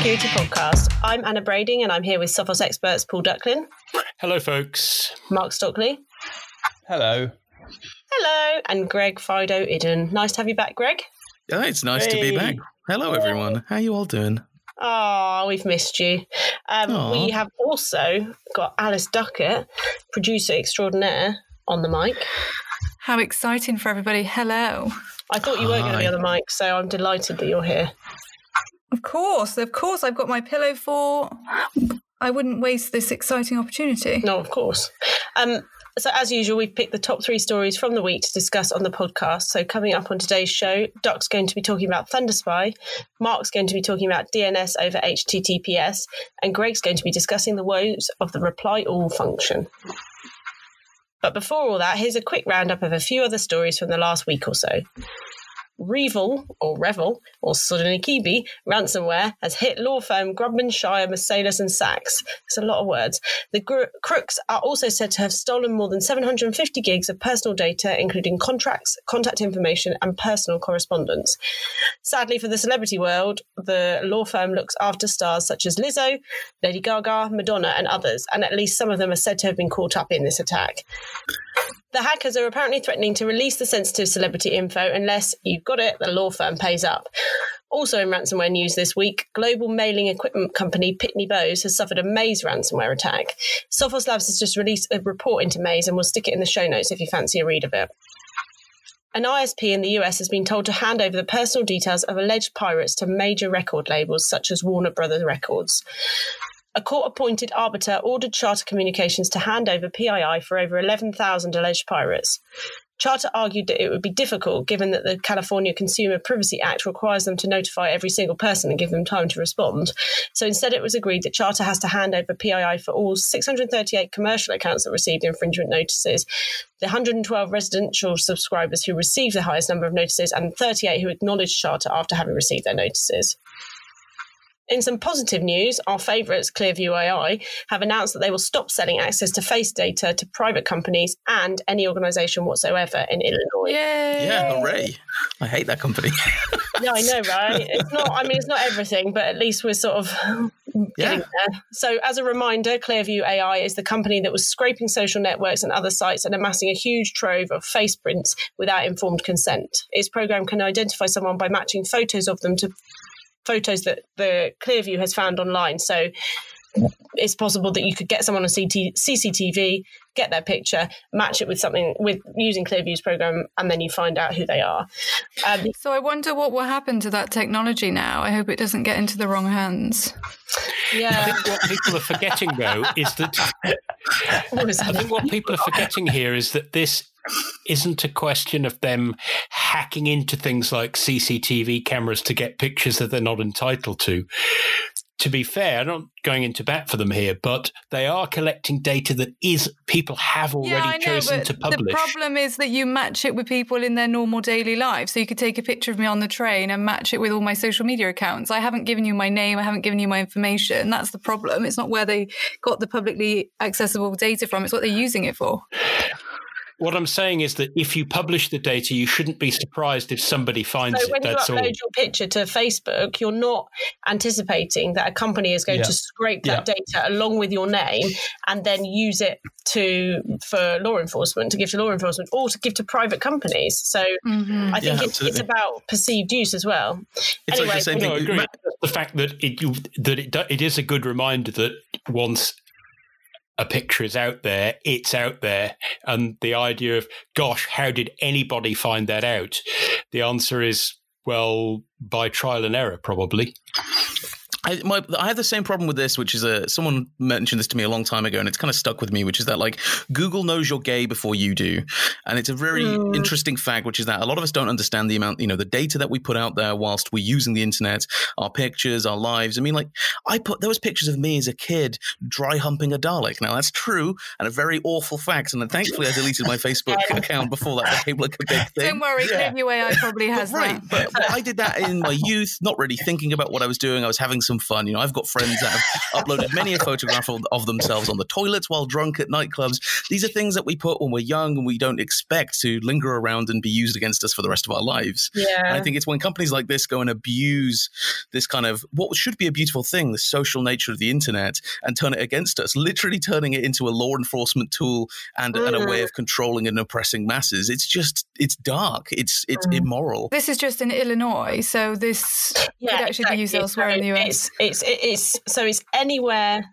Security Podcast. I'm Anna Brading and I'm here with Sophos experts Paul Ducklin. Hello, folks. Mark Stockley. Hello. Hello. And Greg Fido Iddon. Nice to have you back, Greg. Yeah, it's nice hey. to be back. Hello, everyone. How are you all doing? Oh, we've missed you. Um, we have also got Alice Duckett, producer extraordinaire, on the mic. How exciting for everybody. Hello. I thought you were going to be on the mic, so I'm delighted that you're here. Of course, of course. I've got my pillow for. I wouldn't waste this exciting opportunity. No, of course. Um, so, as usual, we've picked the top three stories from the week to discuss on the podcast. So, coming up on today's show, Doc's going to be talking about ThunderSpy, Mark's going to be talking about DNS over HTTPS, and Greg's going to be discussing the woes of the reply all function. But before all that, here's a quick roundup of a few other stories from the last week or so. REvil, or REvil, or Sodinokibi ransomware has hit law firm Grubman Shire, Meiselas and Sacks. It's a lot of words. The crooks are also said to have stolen more than 750 gigs of personal data, including contracts, contact information, and personal correspondence. Sadly for the celebrity world, the law firm looks after stars such as Lizzo, Lady Gaga, Madonna, and others, and at least some of them are said to have been caught up in this attack. The hackers are apparently threatening to release the sensitive celebrity info unless you've got it, the law firm pays up. Also in ransomware news this week, global mailing equipment company Pitney Bowes has suffered a Maze ransomware attack. Sophos Labs has just released a report into Maze and we'll stick it in the show notes if you fancy a read of it. An ISP in the US has been told to hand over the personal details of alleged pirates to major record labels such as Warner Brothers Records. A court appointed arbiter ordered Charter Communications to hand over PII for over 11,000 alleged pirates. Charter argued that it would be difficult given that the California Consumer Privacy Act requires them to notify every single person and give them time to respond. So instead, it was agreed that Charter has to hand over PII for all 638 commercial accounts that received infringement notices, the 112 residential subscribers who received the highest number of notices, and 38 who acknowledged Charter after having received their notices. In some positive news, our favourites, Clearview AI, have announced that they will stop selling access to face data to private companies and any organisation whatsoever in Illinois. Yay. Yeah, hooray. I hate that company. yeah, I know, right? It's not, I mean, it's not everything, but at least we're sort of getting yeah. there. So, as a reminder, Clearview AI is the company that was scraping social networks and other sites and amassing a huge trove of face prints without informed consent. Its program can identify someone by matching photos of them to photos that the Clearview has found online. So it's possible that you could get someone on CT, CCTV, get their picture, match it with something with using Clearview's program, and then you find out who they are. Um, so I wonder what will happen to that technology now. I hope it doesn't get into the wrong hands. Yeah. I think what people are forgetting though is that I think what people are forgetting here is that this isn't a question of them hacking into things like CCTV cameras to get pictures that they're not entitled to. To be fair, I'm not going into bat for them here, but they are collecting data that is people have already yeah, know, chosen to publish. The problem is that you match it with people in their normal daily lives. So you could take a picture of me on the train and match it with all my social media accounts. I haven't given you my name, I haven't given you my information. That's the problem. It's not where they got the publicly accessible data from, it's what they're using it for. What I'm saying is that if you publish the data, you shouldn't be surprised if somebody finds so it. when you upload all. your picture to Facebook, you're not anticipating that a company is going yeah. to scrape that yeah. data along with your name and then use it to for law enforcement to give to law enforcement or to give to private companies. So mm-hmm. I think yeah, it's, it's, about perceived use as well. It's anyway, like the, no, agree. the fact that it that it it is a good reminder that once a picture is out there, it's out there. And the idea of, gosh, how did anybody find that out? The answer is, well, by trial and error, probably. I, my, I have the same problem with this, which is a someone mentioned this to me a long time ago, and it's kind of stuck with me. Which is that like Google knows you're gay before you do, and it's a very mm. interesting fact, which is that a lot of us don't understand the amount, you know, the data that we put out there whilst we're using the internet, our pictures, our lives. I mean, like I put there was pictures of me as a kid dry humping a Dalek. Now that's true and a very awful fact, and thankfully I deleted my Facebook account before that became like a big thing. Don't worry, yeah. AI probably has but, right. That. But, but I did that in my youth, not really thinking about what I was doing. I was having some some fun. You know, I've got friends that have uploaded many a photograph of, of themselves on the toilets while drunk at nightclubs. These are things that we put when we're young and we don't expect to linger around and be used against us for the rest of our lives. Yeah. And I think it's when companies like this go and abuse this kind of what should be a beautiful thing, the social nature of the internet, and turn it against us, literally turning it into a law enforcement tool and, mm. and a way mm. of controlling and oppressing masses. It's just it's dark. It's it's mm. immoral. This is just in Illinois, so this yeah, could actually exactly. be used elsewhere so in the US. It's, it's it's so it's anywhere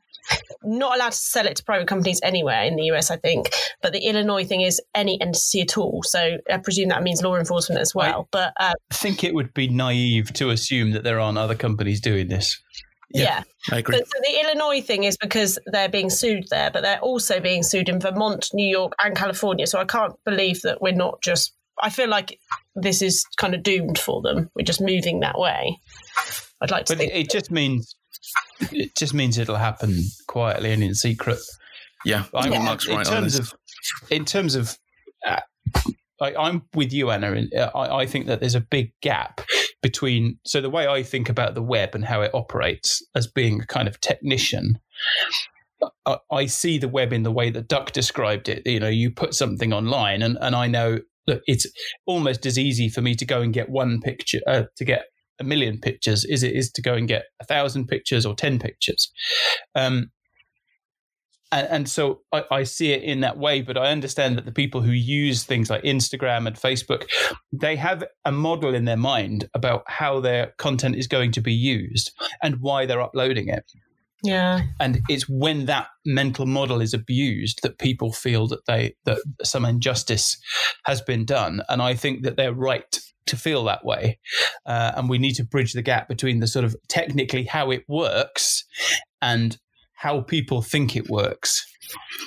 not allowed to sell it to private companies anywhere in the US, I think. But the Illinois thing is any entity at all. So I presume that means law enforcement as well. I but uh, I think it would be naive to assume that there aren't other companies doing this. Yeah, yeah. I agree. But, so the Illinois thing is because they're being sued there, but they're also being sued in Vermont, New York, and California. So I can't believe that we're not just. I feel like this is kind of doomed for them. We're just moving that way. I'd like to. But it, it just means it just means it'll happen quietly and in secret. Yeah, I think yeah. Mark's right in terms of in terms of. Uh, I, am with you, Anna. And uh, I, I think that there's a big gap between. So the way I think about the web and how it operates as being a kind of technician, I, I see the web in the way that Duck described it. You know, you put something online, and, and I know that it's almost as easy for me to go and get one picture, uh, to get a million pictures is it is to go and get a thousand pictures or 10 pictures. Um, and, and, so I, I, see it in that way, but I understand that the people who use things like Instagram and Facebook, they have a model in their mind about how their content is going to be used and why they're uploading it. Yeah. And it's when that mental model is abused that people feel that they that some injustice has been done. And I think that they're right to feel that way. Uh, and we need to bridge the gap between the sort of technically how it works and how people think it works.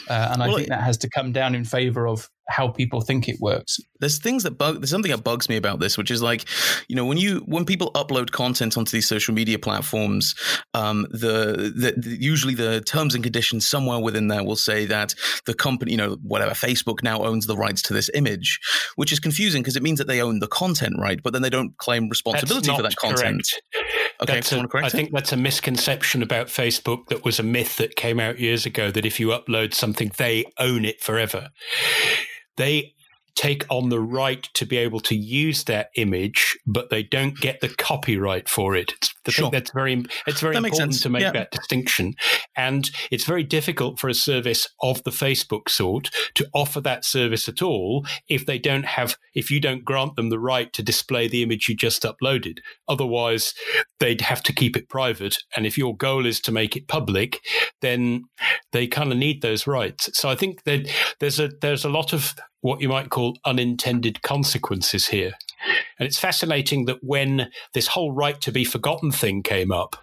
Uh, and I well, think that has to come down in favor of how people think it works. There's things that bug. There's something that bugs me about this, which is like, you know, when you when people upload content onto these social media platforms, um, the, the, the usually the terms and conditions somewhere within there will say that the company, you know, whatever Facebook now owns the rights to this image, which is confusing because it means that they own the content, right? But then they don't claim responsibility for that content. Okay, a, I think that's a misconception about Facebook. That was a myth that came out years ago. That if you upload something, they own it forever they take on the right to be able to use that image, but they don't get the copyright for it. I sure. think that's very it's very that important to make yeah. that distinction. And it's very difficult for a service of the Facebook sort to offer that service at all if they don't have if you don't grant them the right to display the image you just uploaded. Otherwise, they'd have to keep it private. And if your goal is to make it public, then they kind of need those rights. So I think that there's a there's a lot of what you might call unintended consequences here. And it's fascinating that when this whole right to be forgotten thing came up,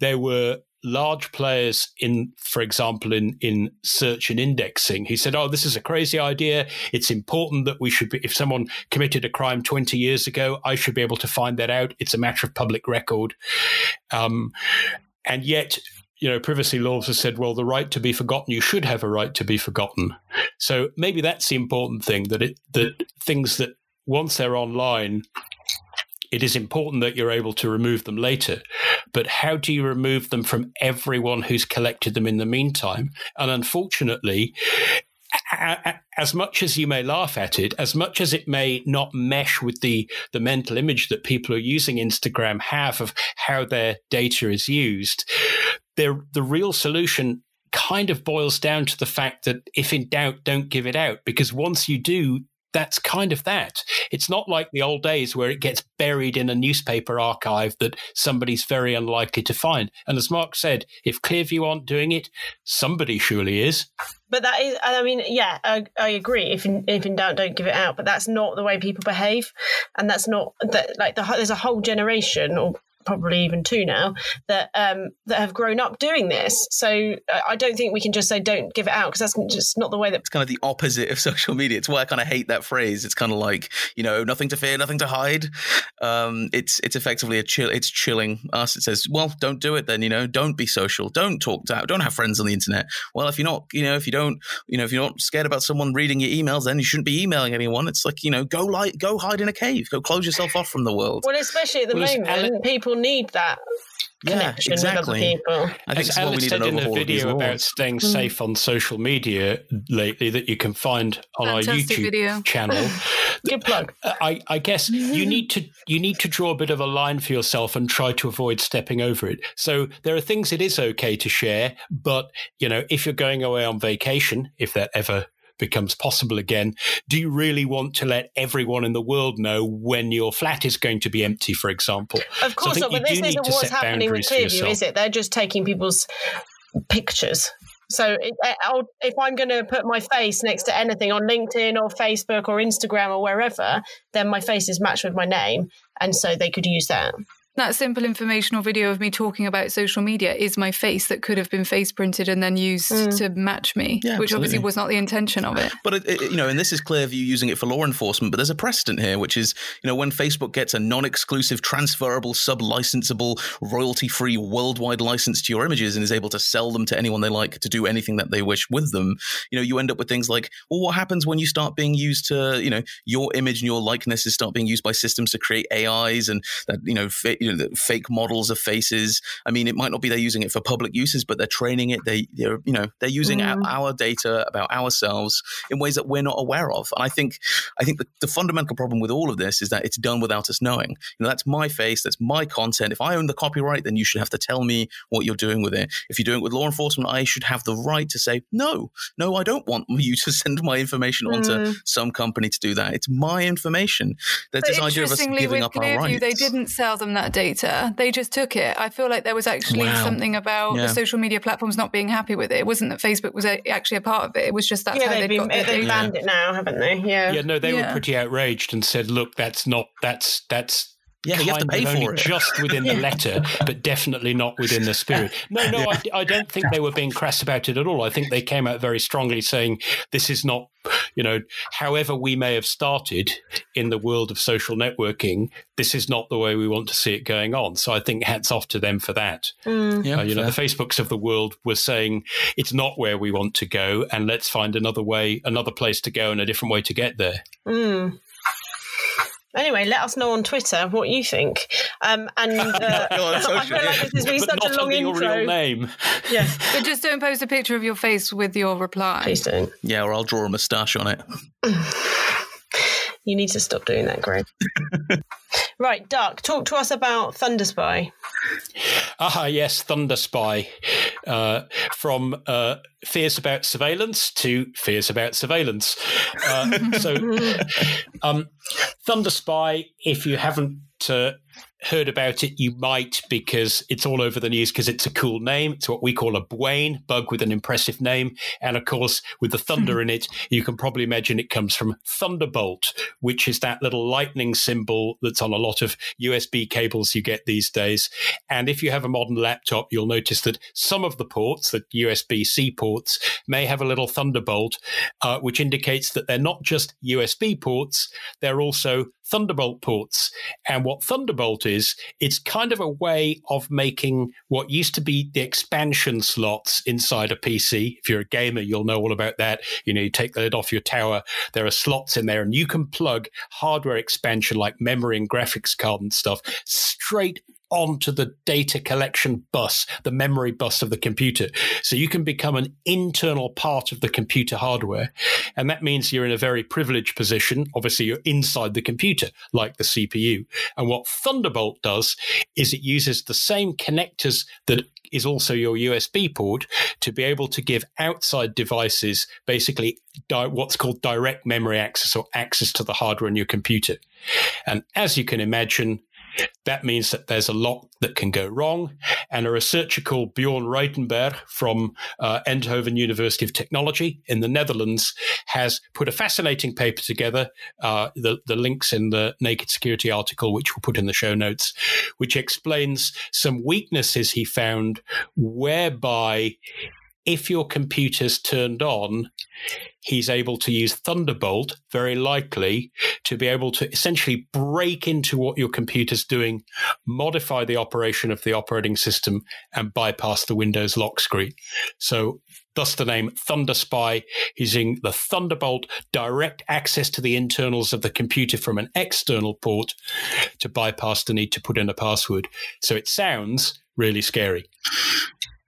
there were large players in for example in in search and indexing. He said oh this is a crazy idea. It's important that we should be if someone committed a crime 20 years ago i should be able to find that out. It's a matter of public record. Um, and yet you know, privacy laws have said, well, the right to be forgotten, you should have a right to be forgotten. So maybe that's the important thing that it that things that once they're online, it is important that you're able to remove them later. But how do you remove them from everyone who's collected them in the meantime? And unfortunately, as much as you may laugh at it, as much as it may not mesh with the, the mental image that people who are using Instagram have of how their data is used, the real solution kind of boils down to the fact that if in doubt, don't give it out. Because once you do, that's kind of that. It's not like the old days where it gets buried in a newspaper archive that somebody's very unlikely to find. And as Mark said, if Clearview aren't doing it, somebody surely is. But that is, I mean, yeah, I, I agree. If in, if in doubt, don't give it out. But that's not the way people behave, and that's not that. Like the, there's a whole generation, or probably even two now that um, that have grown up doing this. So uh, I don't think we can just say don't give it out because that's just not the way that it's kind of the opposite of social media. It's why I kind of hate that phrase. It's kind of like you know nothing to fear, nothing to hide. Um, it's it's effectively a chill. It's chilling us. It says, well, don't do it then. You know, don't be social. Don't talk to. Don't have friends on the internet. Well, if you're not, you know, if you don't, you know, if you're not scared about someone reading your emails, then you shouldn't be emailing anyone. It's like you know, go like go hide in a cave. Go close yourself off from the world. Well, especially at the well, moment, people need that connection yeah, exactly. with other people. I think As Alex said in a video about staying mm. safe on social media lately that you can find on Fantastic our YouTube video. channel. Good plug. I, I guess you need to you need to draw a bit of a line for yourself and try to avoid stepping over it. So there are things it is okay to share, but you know if you're going away on vacation, if that ever becomes possible again, do you really want to let everyone in the world know when your flat is going to be empty, for example? Of course so not, but this isn't what's happening with Clearview, is it? They're just taking people's pictures. So if I'm going to put my face next to anything on LinkedIn or Facebook or Instagram or wherever, then my face is matched with my name. And so they could use that that simple informational video of me talking about social media is my face that could have been face printed and then used mm. to match me, yeah, which absolutely. obviously was not the intention of it. But it, it, you know, and this is Clearview using it for law enforcement. But there's a precedent here, which is you know when Facebook gets a non-exclusive, transferable, sub-licensable, royalty-free, worldwide license to your images and is able to sell them to anyone they like to do anything that they wish with them. You know, you end up with things like, well, what happens when you start being used to, you know, your image and your likenesses start being used by systems to create AIs and that you know. Fit, you know, fake models of faces. I mean, it might not be they're using it for public uses, but they're training it. They, they're, you know, they're using mm. our, our, data about ourselves in ways that we're not aware of. And I think, I think the, the, fundamental problem with all of this is that it's done without us knowing. You know, that's my face, that's my content. If I own the copyright, then you should have to tell me what you're doing with it. If you're doing it with law enforcement, I should have the right to say, no, no, I don't want you to send my information mm. onto some company to do that. It's my information. There's but this idea of us giving up our rights. They didn't sell them that data. They just took it. I feel like there was actually wow. something about yeah. the social media platforms not being happy with it. It wasn't that Facebook was a, actually a part of it. It was just that's yeah, how they've, been, got They've banned it now, haven't they? Yeah. Yeah, no, they yeah. were pretty outraged and said, look, that's not, that's, that's, yeah, you have to pay for it. Just within the letter, but definitely not within the spirit. No, no, I, I, don't think they were being crass about it at all. I think they came out very strongly saying this is not, you know, however we may have started in the world of social networking, this is not the way we want to see it going on. So I think hats off to them for that. Mm. Yeah, uh, you know, the Facebooks of the world were saying it's not where we want to go, and let's find another way, another place to go, and a different way to get there. Mm. Anyway, let us know on Twitter what you think. Um, and uh, I feel like this has been such a long intro. Your real name. Yeah, but just don't post a picture of your face with your reply. Please don't. Yeah, or I'll draw a moustache on it. You need to stop doing that, Greg. right, Duck, talk to us about Thunderspy. Ah, yes, Thunderspy. Uh, from uh, fears about surveillance to fears about surveillance. Uh, so, um, Thunderspy, if you haven't uh, heard about it, you might because it's all over the news because it's a cool name. It's what we call a BWAIN bug with an impressive name. And of course, with the thunder in it, you can probably imagine it comes from Thunderbolt, which is that little lightning symbol that's on a lot of USB cables you get these days. And if you have a modern laptop, you'll notice that some of the ports, the USB C ports, may have a little Thunderbolt, uh, which indicates that they're not just USB ports, they're also Thunderbolt ports. And what Thunderbolt is, it's kind of a way of making what used to be the expansion slots inside a PC. If you're a gamer, you'll know all about that. You know, you take the lid off your tower, there are slots in there, and you can plug hardware expansion like memory and graphics card and stuff straight onto the data collection bus, the memory bus of the computer. So you can become an internal part of the computer hardware. And that means you're in a very privileged position. Obviously, you're inside the computer, like the CPU. And what Thunderbolt does is it uses the same connectors that is also your USB port to be able to give outside devices basically di- what's called direct memory access or access to the hardware in your computer. And as you can imagine, that means that there's a lot that can go wrong. And a researcher called Bjorn Ruytenberg from uh, Eindhoven University of Technology in the Netherlands has put a fascinating paper together. Uh, the, the links in the Naked Security article, which we'll put in the show notes, which explains some weaknesses he found whereby if your computer's turned on, he's able to use Thunderbolt, very likely, to be able to essentially break into what your computer's doing, modify the operation of the operating system, and bypass the Windows lock screen. So, thus the name Thunderspy, using the Thunderbolt direct access to the internals of the computer from an external port to bypass the need to put in a password. So, it sounds really scary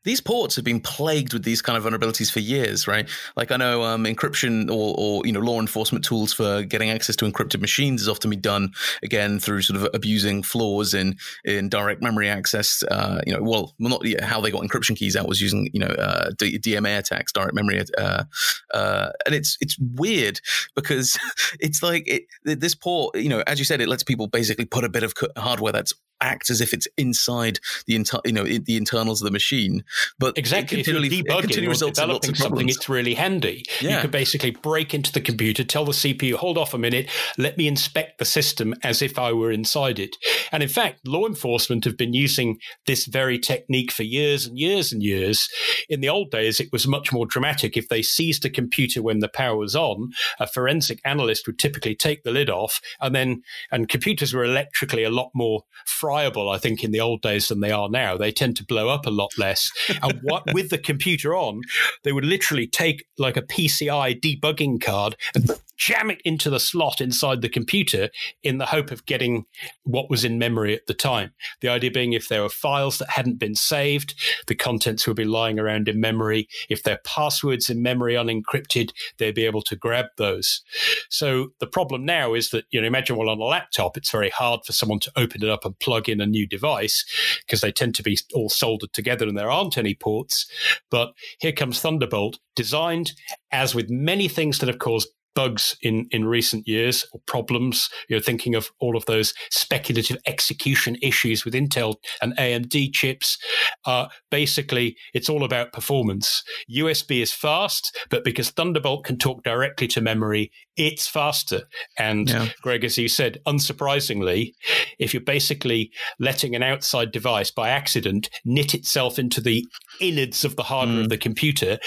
these ports have been plagued with these kind of vulnerabilities for years, right? Like I know um, encryption or, or, you know law enforcement tools for getting access to encrypted machines has often been done again through sort of abusing flaws in in direct memory access. Uh, you know, well, not yeah, how they got encryption keys out was using you know uh, DMA attacks, direct memory, uh, uh, and it's it's weird because it's like it, this port, you know, as you said, it lets people basically put a bit of hardware that's acts as if it's inside the inter- you know the internals of the machine. But exactly, if you're debugging or developing something, it's really handy. Yeah. You could basically break into the computer, tell the CPU, "Hold off a minute, let me inspect the system as if I were inside it." And in fact, law enforcement have been using this very technique for years and years and years. In the old days, it was much more dramatic. If they seized a computer when the power was on, a forensic analyst would typically take the lid off, and then and computers were electrically a lot more friable, I think, in the old days than they are now. They tend to blow up a lot less. and what with the computer on, they would literally take like a PCI debugging card and jam it into the slot inside the computer in the hope of getting what was in memory at the time. The idea being if there were files that hadn't been saved, the contents would be lying around in memory. If their passwords in memory unencrypted, they'd be able to grab those. So the problem now is that, you know, imagine well on a laptop, it's very hard for someone to open it up and plug in a new device because they tend to be all soldered together and there aren't any ports. But here comes Thunderbolt, designed as with many things that have caused bugs in, in recent years or problems. You're thinking of all of those speculative execution issues with Intel and AMD chips. Uh, basically, it's all about performance. USB is fast, but because Thunderbolt can talk directly to memory, it's faster. And yeah. Greg, as you said, unsurprisingly, if you're basically letting an outside device by accident knit itself into the innards of the hardware mm. of the computer,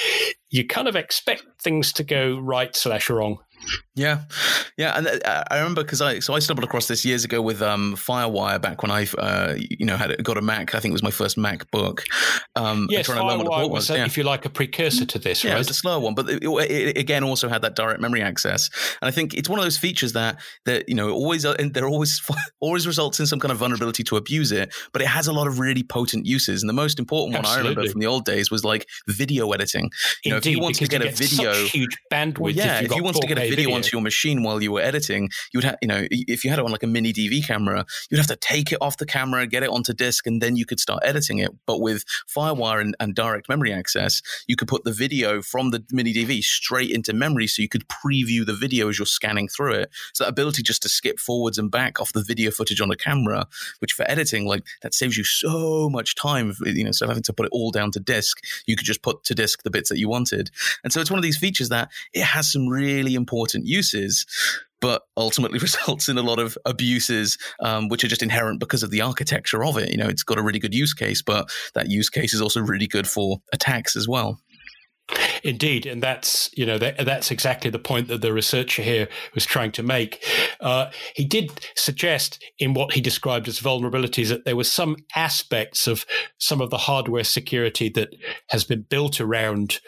you kind of expect things to go right slash wrong. Yeah, yeah, and uh, I remember because I so I stumbled across this years ago with um, FireWire back when I uh, you know had got a Mac. I think it was my first MacBook. Um, yes, FireWire was, was yeah. if you like a precursor to this, yeah, right? it's a slower one, but it, it, again also had that direct memory access. And I think it's one of those features that that you know always uh, and there always always results in some kind of vulnerability to abuse it, but it has a lot of really potent uses. And the most important one Absolutely. I remember from the old days was like video editing. You Indeed, know, if you want to get a video, huge bandwidth. Well, yeah, if if you want to get a video, video onto your machine while you were editing, you would have, you know, if you had it on like a mini DV camera, you'd have to take it off the camera, get it onto disk, and then you could start editing it. But with FireWire and, and direct memory access, you could put the video from the mini DV straight into memory so you could preview the video as you're scanning through it. So that ability just to skip forwards and back off the video footage on a camera, which for editing, like that saves you so much time, you know, so having to put it all down to disk, you could just put to disk the bits that you wanted. And so it's one of these features that it has some really important uses but ultimately results in a lot of abuses, um, which are just inherent because of the architecture of it. You know, it's got a really good use case, but that use case is also really good for attacks as well. Indeed, and that's you know that, that's exactly the point that the researcher here was trying to make. Uh, he did suggest in what he described as vulnerabilities that there were some aspects of some of the hardware security that has been built around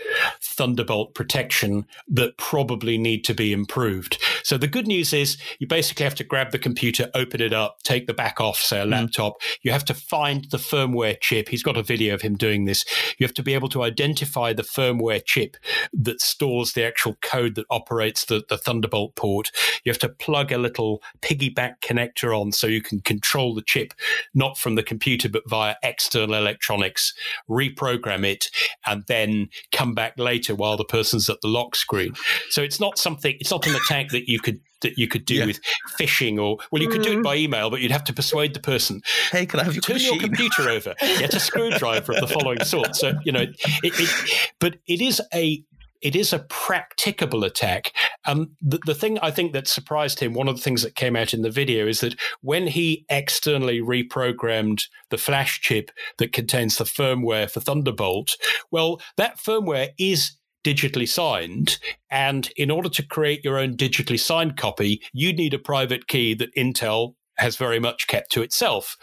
Thunderbolt protection that probably need to be improved. So the good news is you basically have to grab the computer, open it up, take the back off, say a mm. laptop. You have to find the firmware chip. He's got a video of him doing this. You have to be able to identify the firmware chip chip that stores the actual code that operates the, the Thunderbolt port. You have to plug a little piggyback connector on so you can control the chip, not from the computer, but via external electronics, reprogram it, and then come back later while the person's at the lock screen. So it's not something, it's not an attack that you could that you could do yeah. with phishing or well you could do it mm. by email but you'd have to persuade the person hey can i have your turn machine? your computer over get a screwdriver of the following sort so you know it, it, but it is a it is a practicable attack. Um, the, the thing I think that surprised him, one of the things that came out in the video is that when he externally reprogrammed the flash chip that contains the firmware for Thunderbolt, well, that firmware is digitally signed. And in order to create your own digitally signed copy, you need a private key that Intel has very much kept to itself.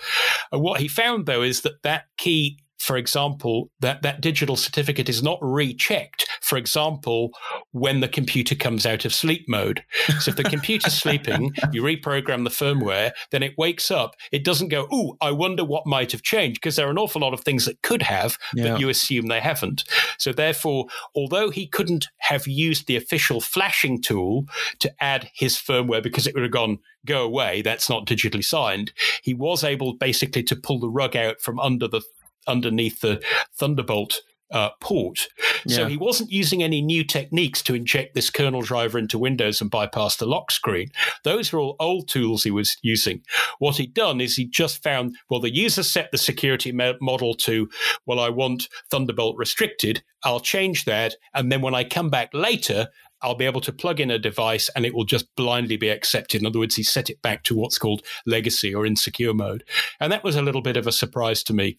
And what he found, though, is that that key for example, that that digital certificate is not rechecked. For example, when the computer comes out of sleep mode. So if the computer's sleeping, you reprogram the firmware, then it wakes up. It doesn't go, "Oh, I wonder what might have changed," because there are an awful lot of things that could have, yeah. but you assume they haven't. So therefore, although he couldn't have used the official flashing tool to add his firmware because it would have gone go away. That's not digitally signed. He was able basically to pull the rug out from under the underneath the Thunderbolt uh, port. Yeah. So he wasn't using any new techniques to inject this kernel driver into Windows and bypass the lock screen. Those were all old tools he was using. What he'd done is he just found, well, the user set the security model to, well, I want Thunderbolt restricted. I'll change that. And then when I come back later, I'll be able to plug in a device and it will just blindly be accepted. In other words, he set it back to what's called legacy or insecure mode. And that was a little bit of a surprise to me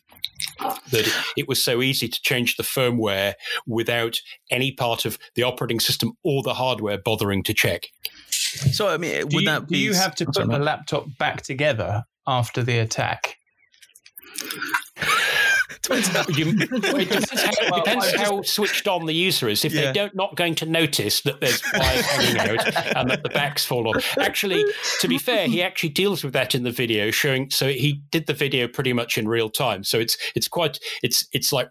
that it was so easy to change the firmware without any part of the operating system or the hardware bothering to check. So, I mean, would you, that be. Do you have to put the laptop back together after the attack? you, it depends, how, depends how, switched on the user is. If yeah. they don't not going to notice that there's wires hanging out and that the back's fall off. Actually, to be fair, he actually deals with that in the video, showing. So he did the video pretty much in real time. So it's it's quite it's it's like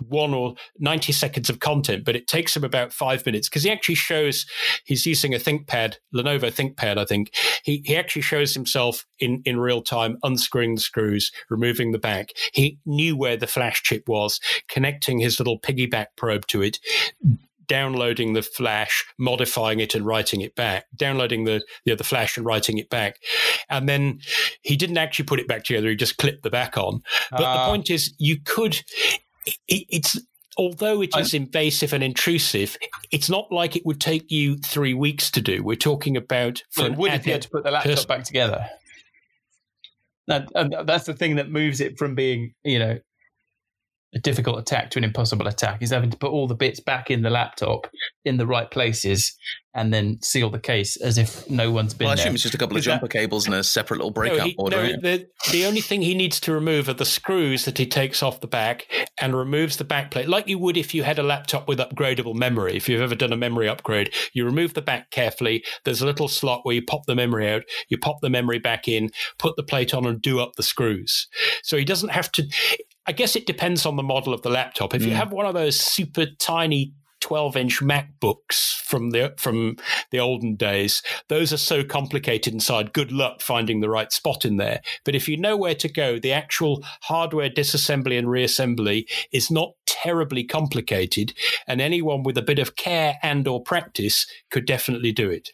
one or 90 seconds of content, but it takes him about five minutes because he actually shows he's using a ThinkPad, Lenovo ThinkPad, I think. He, he actually shows himself in, in real time, unscrewing the screws, removing the back. He knew where the flash chip was, connecting his little piggyback probe to it, downloading the flash, modifying it and writing it back, downloading the, the other flash and writing it back. And then he didn't actually put it back together. He just clipped the back on. But uh, the ah. point is you could, it, it's although it is invasive and intrusive, it's not like it would take you three weeks to do. We're talking about well, would if you had to put the laptop person. back together. That, that's the thing that moves it from being, you know, a difficult attack to an impossible attack is having to put all the bits back in the laptop in the right places and then seal the case as if no one's been well, I assume there. it's just a couple of jumper that, cables and a separate little breakout no, he, board. No, right? the, the only thing he needs to remove are the screws that he takes off the back and removes the back plate, like you would if you had a laptop with upgradable memory. If you've ever done a memory upgrade, you remove the back carefully. There's a little slot where you pop the memory out, you pop the memory back in, put the plate on, and do up the screws. So he doesn't have to. I guess it depends on the model of the laptop. If mm. you have one of those super tiny 12 inch MacBooks from the from the olden days. Those are so complicated inside. Good luck finding the right spot in there. But if you know where to go, the actual hardware disassembly and reassembly is not terribly complicated, and anyone with a bit of care and or practice could definitely do it.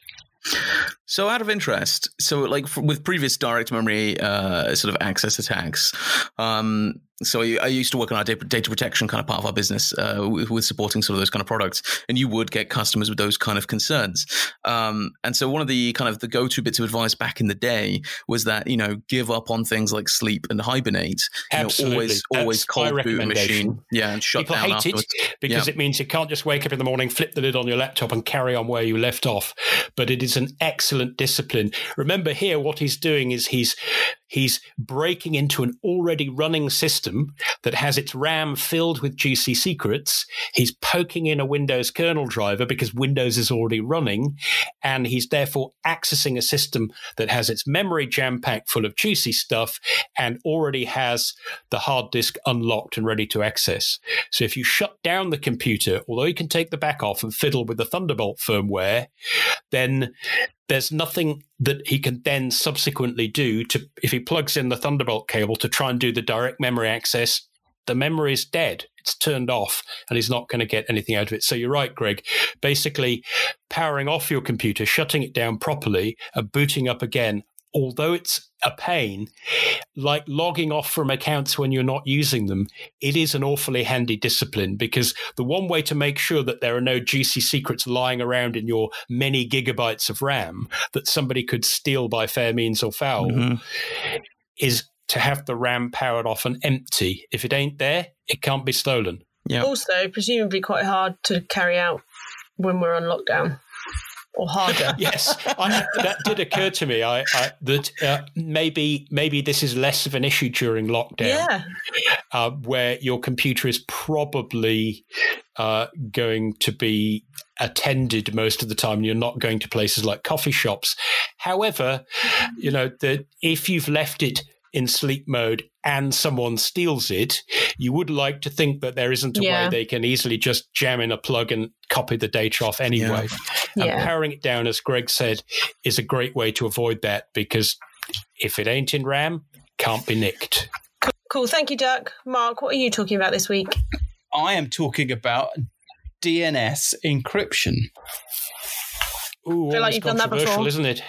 So, out of interest, so like with previous direct memory uh, sort of access attacks, um, so I used to work on our data, data protection kind of part of our business uh, with, with, supporting sort of those kind of products, and you would get customers with those kind of concerns. Um, and so one of the kind of the go-to bits of advice back in the day was that you know give up on things like sleep and hibernate. You Absolutely, know, always That's always cold boot a machine, yeah, and shut People down hate afterwards. it because yeah. it means you can't just wake up in the morning, flip the lid on your laptop, and carry on where you left off. But it is an excellent discipline. Remember here, what he's doing is he's he's breaking into an already running system that has its RAM filled with juicy secrets. He's poking in a Windows kernel driver because Windows is already running. And he's therefore accessing a system that has its memory jam packed full of juicy stuff and already has the hard disk unlocked and ready to access. So if you shut down the computer, although you can take the back off and fiddle with the Thunderbolt firmware, then there's nothing that he can then subsequently do to if he plugs in the Thunderbolt cable to try and do the direct memory access. The memory is dead. It's turned off and he's not going to get anything out of it. So you're right, Greg. Basically, powering off your computer, shutting it down properly, and booting up again although it's a pain, like logging off from accounts when you're not using them, it is an awfully handy discipline because the one way to make sure that there are no juicy secrets lying around in your many gigabytes of RAM that somebody could steal by fair means or foul mm-hmm. is to have the RAM powered off and empty. If it ain't there, it can't be stolen. Yeah. Also, presumably quite hard to carry out when we're on lockdown. Or harder. yes, I, that did occur to me. I, I that uh, maybe maybe this is less of an issue during lockdown, yeah. uh, where your computer is probably uh, going to be attended most of the time. You're not going to places like coffee shops. However, you know that if you've left it in sleep mode and someone steals it, you would like to think that there isn't a Yeah. way they can easily just jam in a plug and copy the data off anyway. And Yeah. powering it down, as Greg said, is a great way to avoid that because if it ain't in RAM, can't be nicked. Cool. Thank you, Duck. Mark, what are you talking about this week? I am talking about DNS encryption. Ooh, Feel like you've done that controversial, before. isn't it?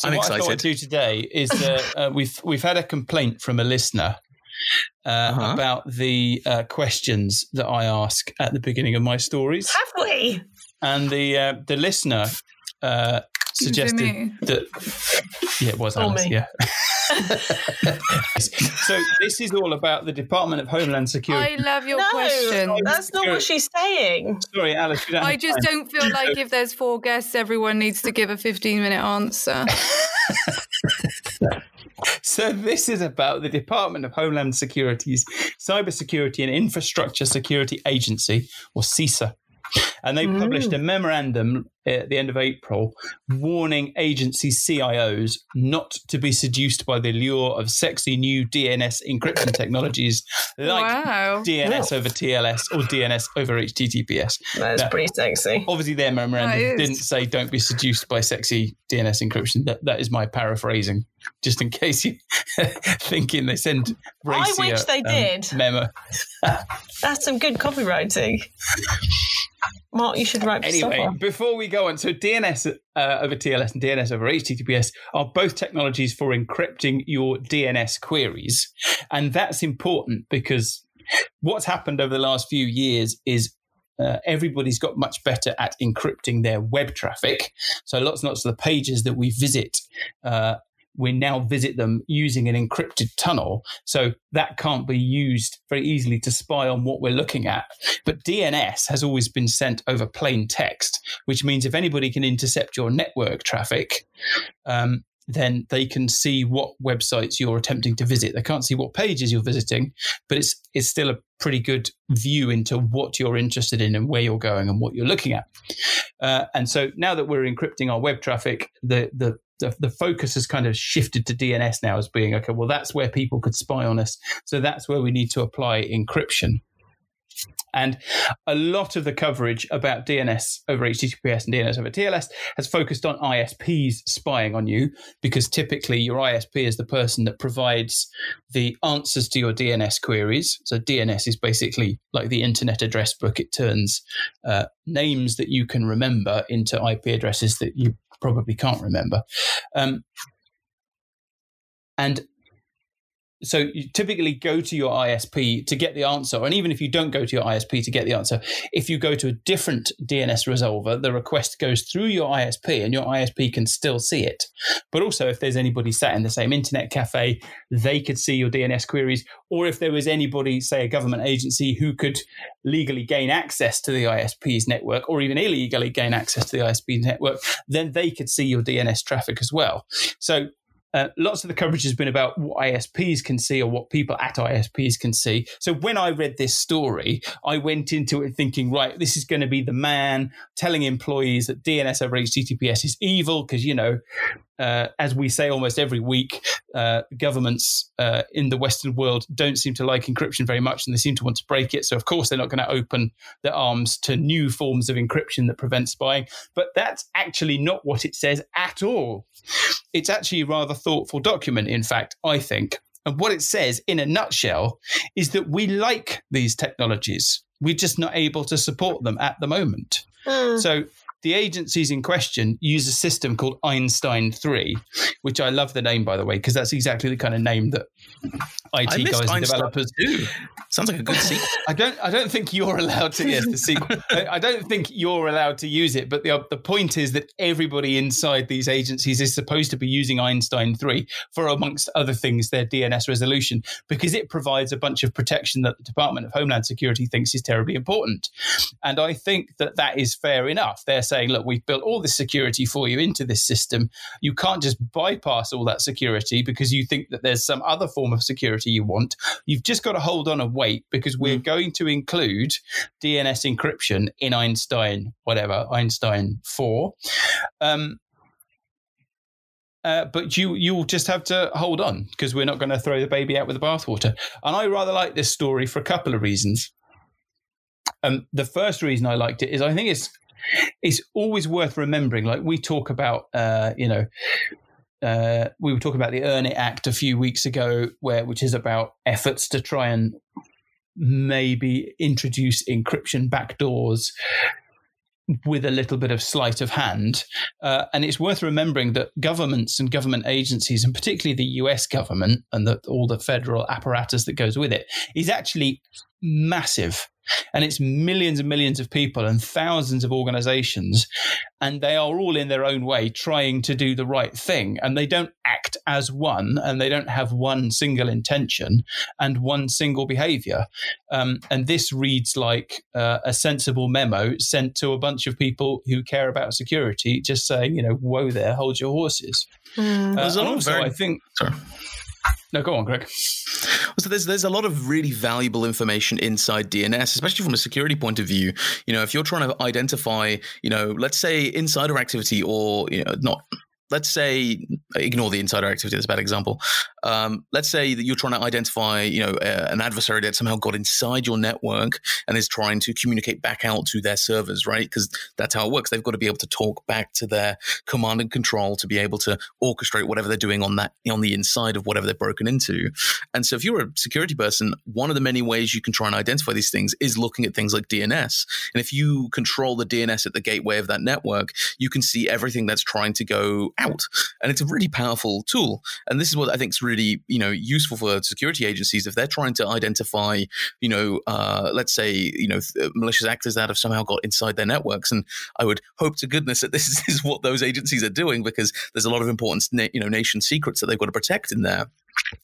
So I'm what I thought excited. I'd do today is that uh, we've we've had a complaint from a listener uh, Uh-huh. about the uh, questions that I ask at the beginning of my stories, Have we? and the uh, the listener uh, suggested that yeah, it was Or Alice, me. yeah. so this is all about the Department of Homeland Security. I love your no, question. that's not what she's saying. Sorry, Alice. You don't I just time. don't feel like if there's four guests, everyone needs to give a 15 minute answer. So this is about the Department of Homeland Security's Cybersecurity and Infrastructure Security Agency, or CISA. And they published a memorandum at the end of April warning agency CIOs not to be seduced by the lure of sexy new DNS encryption technologies like wow. DNS over TLS or DNS over HTTPS. That's No. pretty sexy. Obviously, their memorandum didn't say don't be seduced by sexy DNS encryption. That, that is my paraphrasing, just in case you're thinking they send. I wish they um, did. Memo. That's some good copywriting. Mark, you should write Anyway, before we go on, so DNS uh, over TLS and DNS over HTTPS are both technologies for encrypting your DNS queries, and that's important because what's happened over the last few years is. Uh, everybody's got much better at encrypting their web traffic. So lots and lots of the pages that we visit, uh, we now visit them using an encrypted tunnel. So that can't be used very easily to spy on what we're looking at. But DNS has always been sent over plain text, which means if anybody can intercept your network traffic, um, then they can see what websites you're attempting to visit. They can't see what pages you're visiting, but it's it's still a pretty good view into what you're interested in and where you're going and what you're looking at. Uh, and so now that we're encrypting our web traffic, the the the, the focus has kind of shifted to DNS now as being okay. Well, that's where people could spy on us, so that's where we need to apply encryption. And a lot of the coverage about DNS over HTTPS and DNS over TLS has focused on ISPs spying on you because typically your ISP is the person that provides the answers to your DNS queries. So DNS is basically like the internet address book. It turns uh, names that you can remember into IP addresses that you probably can't remember. Um, and so you typically go to your ISP to get the answer, and even if you don't go to your ISP to get the answer, if you go to a different DNS resolver, the request goes through your ISP, and your ISP can still see it. But also, if there's anybody sat in the same internet cafe, they could see your DNS queries, or if there was anybody, say a government agency, who could legally gain access to the ISP's network, or even illegally gain access to the ISP's network, then they could see your DNS traffic as well. So uh, lots of the coverage has been about what ISPs can see or what people at ISPs can see. So when I read this story, I went into it thinking, right, this is going to be the man telling employees that DNS over HTTPS is evil because, you know, uh, as we say almost every week, uh, governments uh, in the Western world don't seem to like encryption very much and they seem to want to break it. So, of course, they're not going to open their arms to new forms of encryption that prevent spying. But that's actually not what it says at all. It's actually rather thoughtful document, in fact, I think. And what it says in a nutshell is that we like these technologies. We're just not able to support them at the moment. Hmm. So the agencies in question use a system called Einstein 3, which I love the name, by the way, because that's exactly the kind of name that IT guys and developers do. Sounds like a good sequel. I don't. I don't think you're allowed to. Yes, the sequel. I don't think you're allowed to use it. But the the point is that everybody inside these agencies is supposed to be using Einstein three for, amongst other things, their DNS resolution because it provides a bunch of protection that the Department of Homeland Security thinks is terribly important. And I think that that is fair enough. They're saying, look, we've built all this security for you into this system. You can't just bypass all that security because you think that there's some other form of security you want. You've just got to hold on and wait because we're mm. going to include DNS encryption in Einstein, whatever, Einstein 4. Um, uh, but you you'll just have to hold on because we're not going to throw the baby out with the bathwater. And I rather like this story for a couple of reasons. Um, the first reason I liked it is I think it's it's always worth remembering. Like we talk about, uh, you know, uh, we were talking about the Earn It Act a few weeks ago, where which is about efforts to try and maybe introduce encryption backdoors with a little bit of sleight of hand. Uh, and it's worth remembering that governments and government agencies, and particularly the US government and the, all the federal apparatus that goes with it, is actually massive and it's millions and millions of people and thousands of organizations and they are all in their own way trying to do the right thing. And they don't act as one and they don't have one single intention and one single behavior. Um, and this reads like uh, a sensible memo sent to a bunch of people who care about security just saying you know whoa there hold your horses. Mm. uh, also very- i think sorry no, go on, Greg. So there's there's a lot of really valuable information inside DNS, especially from a security point of view. You know, if you're trying to identify, you know, let's say insider activity or you know, not let's say ignore the insider activity that's a bad example. Um, let's say that you're trying to identify you know uh, an adversary that somehow got inside your network and is trying to communicate back out to their servers right? Because that's how it works. They've got to be able to talk back to their command and control to be able to orchestrate whatever they're doing on that on the inside of whatever they're broken into. And so if you're a security person one of the many ways you can try and identify these things is looking at things like dns and if you control the dns at the gateway of that network you can see everything that's trying to go out. And it's a really powerful tool. And this is what I think is really, you know, useful for security agencies if they're trying to identify, you know, uh, let's say, you know, malicious actors that have somehow got inside their networks. And I would hope to goodness that this is what those agencies are doing because there's a lot of important, you know, nation secrets that they've got to protect in there.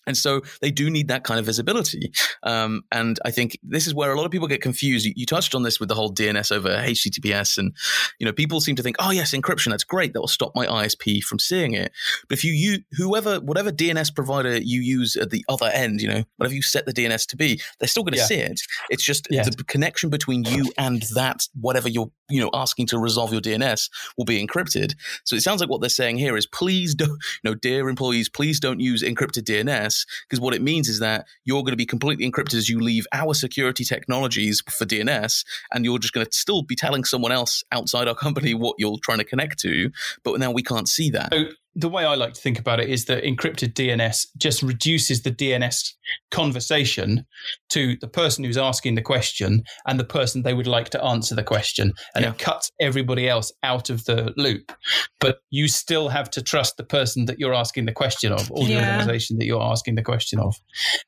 And so they do need that kind of visibility. Um, and I think this is where a lot of people get confused. You, you, touched on this with the whole DNS over HTTPS. And, you know, people seem to think, oh, yes, encryption, that's great. That will stop my ISP from seeing it. But if you use whoever, whatever DNS provider you use at the other end, you know, whatever you set the DNS to be, they're still going to yeah. see it. It's just the connection between you and that, whatever you're, you know, asking to resolve your DNS will be encrypted. So it sounds like what they're saying here is please don't, you know, dear employees, please don't use encrypted DNS because what it means is that you're going to be completely encrypted as you leave our security technologies for DNS, and you're just going to still be telling someone else outside our company what you're trying to connect to. But now we can't see that. So the way I like to think about it is that encrypted DNS just reduces the DNS conversation to the person who's asking the question and the person they would like to answer the question. And yeah. it cuts everybody else out of the loop. But you still have to trust the person that you're asking the question of or yeah. the organization that you're asking the question of.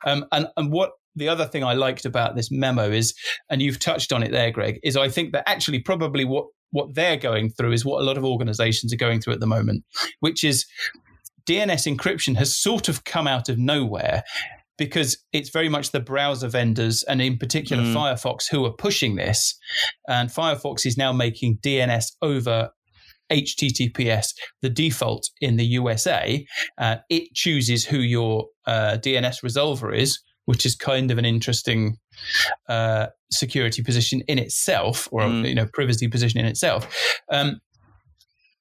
Um, and, and what the other thing I liked about this memo is, and you've touched on it there, Greg, is I think that actually probably what what they're going through is what a lot of organizations are going through at the moment, which is DNS encryption has sort of come out of nowhere because it's very much the browser vendors and in particular mm. Firefox who are pushing this. And Firefox is now making DNS over HTTPS the default in the USA. Uh, it chooses who your uh, DNS resolver is, which is kind of an interesting uh, security position in itself, or mm. you know privacy position in itself. Um,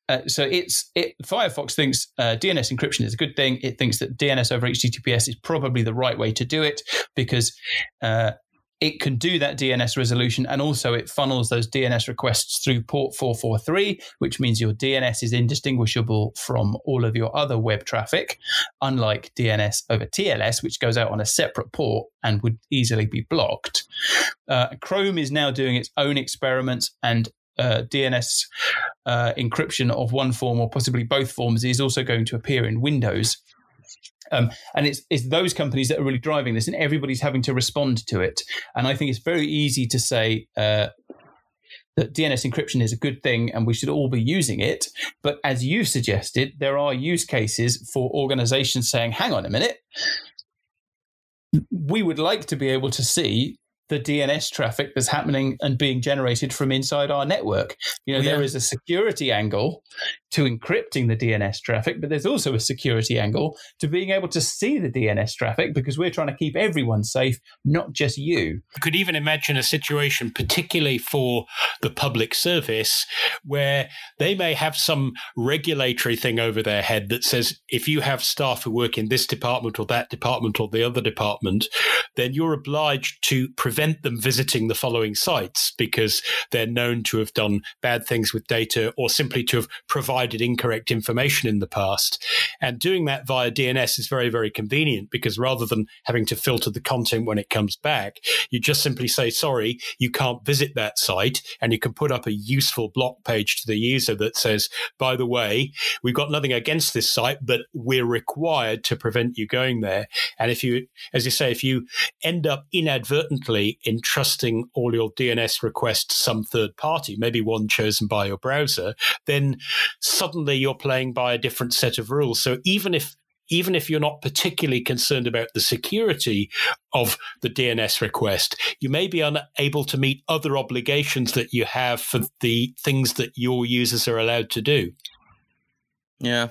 uh, so it's it, Firefox thinks uh, DNS encryption is a good thing. It thinks that DNS over HTTPS is probably the right way to do it because uh, it can do that DNS resolution and also it funnels those DNS requests through port 443, which means your DNS is indistinguishable from all of your other web traffic, unlike DNS over TLS, which goes out on a separate port and would easily be blocked. Uh, Chrome is now doing its own experiments and uh, DNS uh, encryption of one form or possibly both forms is also going to appear in Windows. Um, and it's, it's those companies that are really driving this, and everybody's having to respond to it. And I think it's very easy to say uh, that DNS encryption is a good thing and we should all be using it. But as you suggested, there are use cases for organizations saying, hang on a minute, we would like to be able to see the DNS traffic that's happening and being generated from inside our network. You know, yeah. there is a security angle to encrypting the DNS traffic, but there's also a security angle to being able to see the DNS traffic because we're trying to keep everyone safe, not just you. You could even imagine a situation, particularly for the public service, where they may have some regulatory thing over their head that says if you have staff who work in this department or that department or the other department, then you're obliged to prevent them visiting the following sites because they're known to have done bad things with data or simply to have provided incorrect information in the past. And doing that via DNS is very, very convenient because rather than having to filter the content when it comes back, you just simply say, sorry, you can't visit that site. And you can put up a useful block page to the user that says, by the way, we've got nothing against this site, but we're required to prevent you going there. And if you, as you say, if you end up inadvertently entrusting all your DNS requests to some third party, maybe one chosen by your browser, then suddenly you're playing by a different set of rules. So even if even if you're not particularly concerned about the security of the DNS request, you may be unable to meet other obligations that you have for the things that your users are allowed to do. Yeah,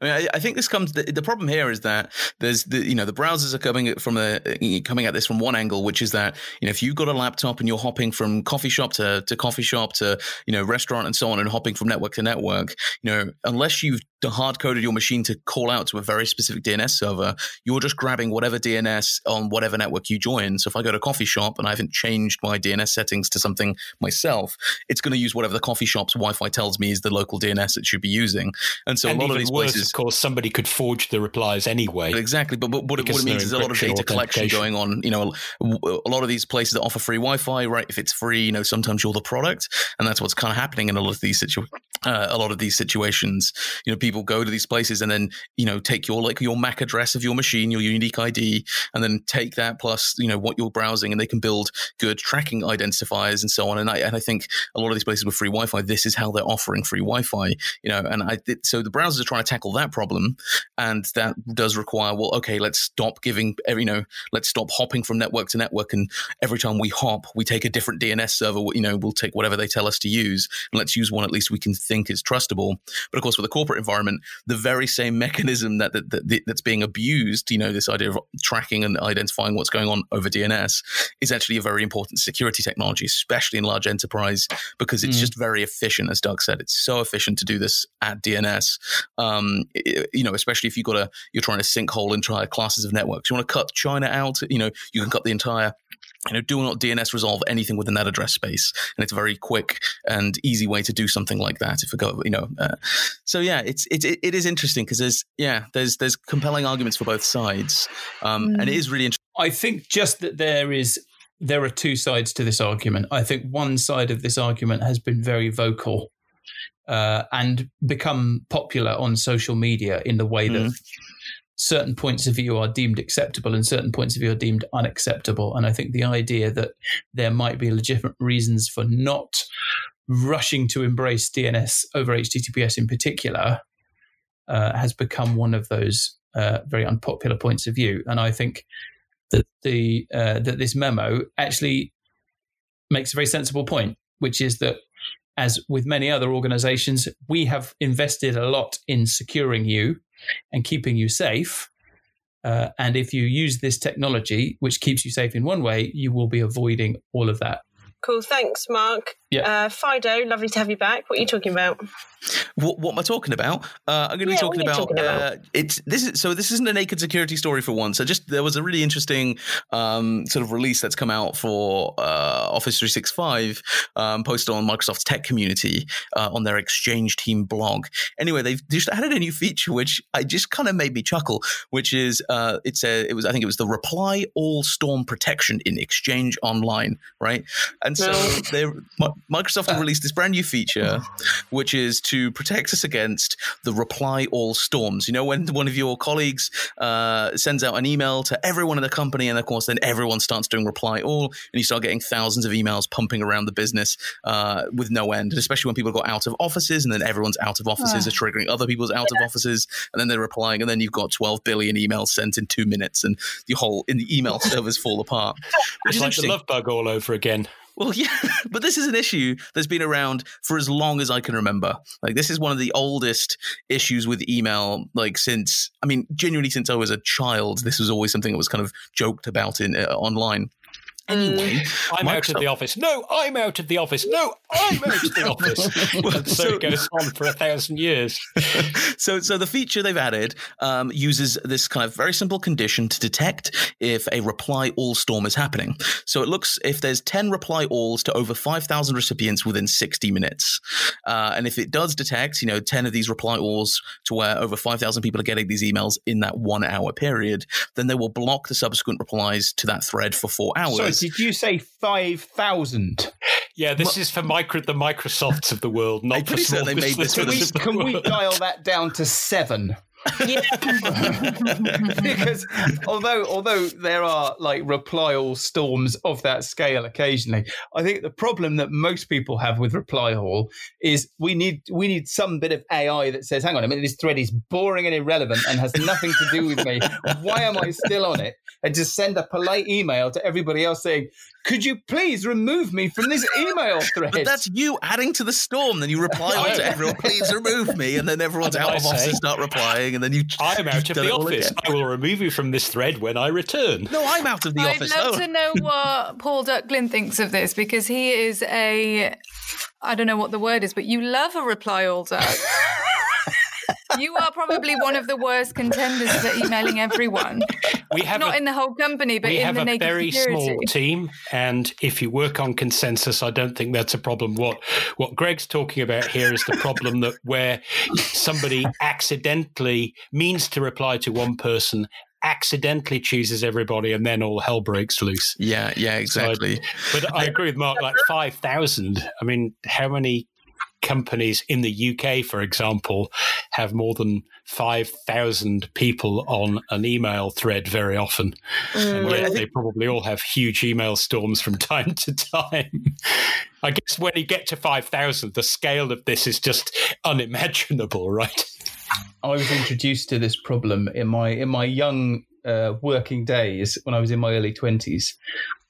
I mean, I, I, think this comes. The, the, problem here is that there's the you know the browsers are coming from a coming at this from one angle, which is that you know if you've got a laptop and you're hopping from coffee shop to, to coffee shop to you know restaurant and so on, and hopping from network to network, you know unless you've hard coded your machine to call out to a very specific DNS server, you're just grabbing whatever DNS on whatever network you join. So if I go to a coffee shop and I haven't changed my DNS settings to something myself, it's going to use whatever the coffee shop's Wi-Fi tells me is the local DNS it should be using. And so and a lot of these worse, places, of course, somebody could forge the replies anyway. Exactly, but, but what, what it means is a lot of data collection going on. You know, a lot of these places that offer free Wi-Fi, right? If it's free, you know, sometimes you're the product, and that's what's kind of happening in a lot of these situ- uh, a lot of these situations. You know, people go to these places and then you know take your like your MAC address of your machine, your unique ID, and then take that plus you know what you're browsing, and they can build good tracking identifiers and so on. And I and I think a lot of these places with free Wi-Fi, this is how they're offering free Wi-Fi. You know, and I so the browsers are trying to tackle that problem, and that does require well, okay, let's stop giving you know, let's stop hopping from network to network, and every time we hop, we take a different DNS server. You know, we'll take whatever they tell us to use, and let's use one at least we can think is trustable. But of course, with a corporate environment, the very same mechanism that, that, that, that's being abused, you know, this idea of tracking and identifying what's going on over DNS is actually a very important security technology, especially in large enterprise, because it's mm. just very efficient. As Doug said, it's so efficient to do this at DNS. Um, you know, especially if you've got a you're trying to sinkhole entire classes of networks. You want to cut China out. You know, you can cut the entire you know, do not DNS resolve anything within that address space, and it's a very quick and easy way to do something like that. If we go, you know, uh, so yeah, it's it, it is interesting because there's yeah, there's there's compelling arguments for both sides, um, mm. and it mm. really interesting. I think just that there is there are two sides to this argument. I think one side of this argument has been very vocal uh, and become popular on social media in the way that mm certain points of view are deemed acceptable and certain points of view are deemed unacceptable. And I think the idea that there might be legitimate reasons for not rushing to embrace DNS over HTTPS in particular uh, has become one of those uh, very unpopular points of view. And I think that the uh, that this memo actually makes a very sensible point, which is that as with many other organizations, we have invested a lot in securing you and keeping you safe. Uh, and if you use this technology, which keeps you safe in one way, you will be avoiding all of that. Cool. Thanks, Mark. Yeah. Uh, Fido, lovely to have you back. What are you talking about? What, what am I talking about? Uh, I'm going to yeah, be talking about, talking about? Uh, it's this is so this isn't a naked security story for one. So just there was a really interesting um, sort of release that's come out for uh, Office 365 um, posted on Microsoft's tech community uh, on their Exchange team blog. Anyway, they've just added a new feature which I just kind of made me chuckle, which is uh, it's a it was I think it was the reply all storm protection in Exchange Online, right? And so no. they Microsoft have released this brand new feature, which is to protect us against the reply all storms. You know, when one of your colleagues uh, sends out an email to everyone in the company, and of course, then everyone starts doing reply all, and you start getting thousands of emails pumping around the business uh, with no end. And especially when people go out of offices, and then everyone's out of offices are triggering other people's out of offices, and then they're replying, and then you've got 12 billion emails sent in two minutes, and the whole in the email servers fall apart. It's like the love bug all over again. Well, yeah, but this is an issue that's been around for as long as I can remember. Like, this is one of the oldest issues with email, like, since, I mean, genuinely, since I was a child, this was always something that was kind of joked about in uh, online. Anyway, I'm out of the office. No, I'm out of the office. No, I'm out of the office. And so, so- it goes on for a thousand years. so, so the feature they've added um, uses this kind of very simple condition to detect if a reply all storm is happening. So it looks if there's 10 reply alls to over 5,000 recipients within 60 minutes. Uh, and if it does detect, you know, 10 of these reply alls to where over 5,000 people are getting these emails in that one hour period, then they will block the subsequent replies to that thread for four hours. Sorry, did you say five thousand? Yeah, this is for micro the Microsofts of the world, not I'm for small certain they made this businesses for Can we, can we dial that down to seven? Yeah. because although although there are like reply all storms of that scale occasionally, I think the problem that most people have with reply all is we need we need some bit of AI that says, hang on a minute, this thread is boring and irrelevant and has nothing to do with me. Why am I still on it? And just send a polite email to everybody else saying, could you please remove me from this email thread? But that's you adding to the storm. Then you reply on to everyone, please remove me. And then everyone's out did of I office say? and start replying. And then you. I'm out of the office. I will remove you from this thread when I return. No, I'm out of the office. I'd love Oh. to know what Paul Ducklin thinks of this because he is a, I don't know what the word is, but you love a reply all duck. you are probably one of the worst contenders for emailing everyone. We have Not a, in the whole company, but we in have the a naked very security. small team, and if you work on consensus, I don't think that's a problem. What what Greg's talking about here is the problem that where somebody accidentally means to reply to one person, accidentally chooses everybody, and then all hell breaks loose. Yeah, yeah, exactly. But I agree with Mark. Like five thousand. I mean, how many companies in the UK, for example, have more than five thousand people on an email thread very often? And Mm. yet they probably all have huge email storms from time to time. I guess when you get to five thousand, the scale of this is just unimaginable, right? I was introduced to this problem in my in my young uh, working days when I was in my early twenties.